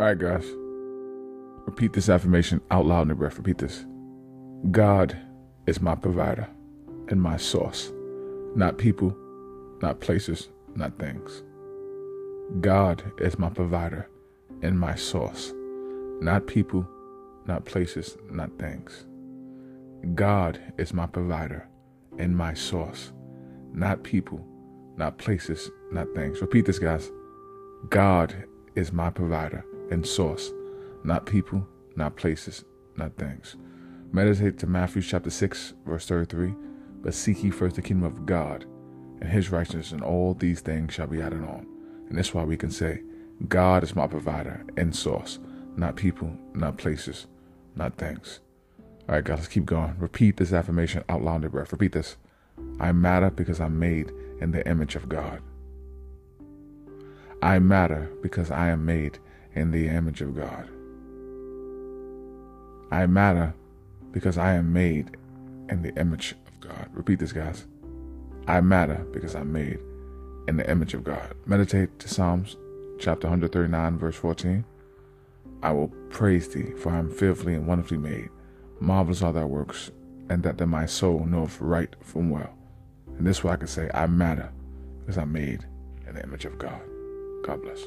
All right, guys. Repeat this affirmation out loud in the breath. Repeat this. God is my provider and my source, not people, not places, not things. God is my provider and my source, not people, not places, not things. God is my provider and my source, not people, not places, not things. Repeat this, guys. God is my provider and source, not people, not places, not things. Meditate to Matthew chapter 6, verse 33. But seek ye first the kingdom of God and his righteousness, and all these things shall be added on. And that's why we can say, God is my provider and source, not people, not places, not things. All right, guys, let's keep going. Repeat this affirmation out loud in breath. Repeat this. I matter because I'm made in the image of God. I matter because I am made in the image of God. I matter because I am made in the image of God. Repeat this, guys. I matter because I'm made in the image of God. Meditate to Psalms chapter 139, verse 14. I will praise thee, for I am fearfully and wonderfully made. Marvelous are thy works, and that then my soul knoweth right from well. And this way I can say, I matter because I'm made in the image of God. God bless.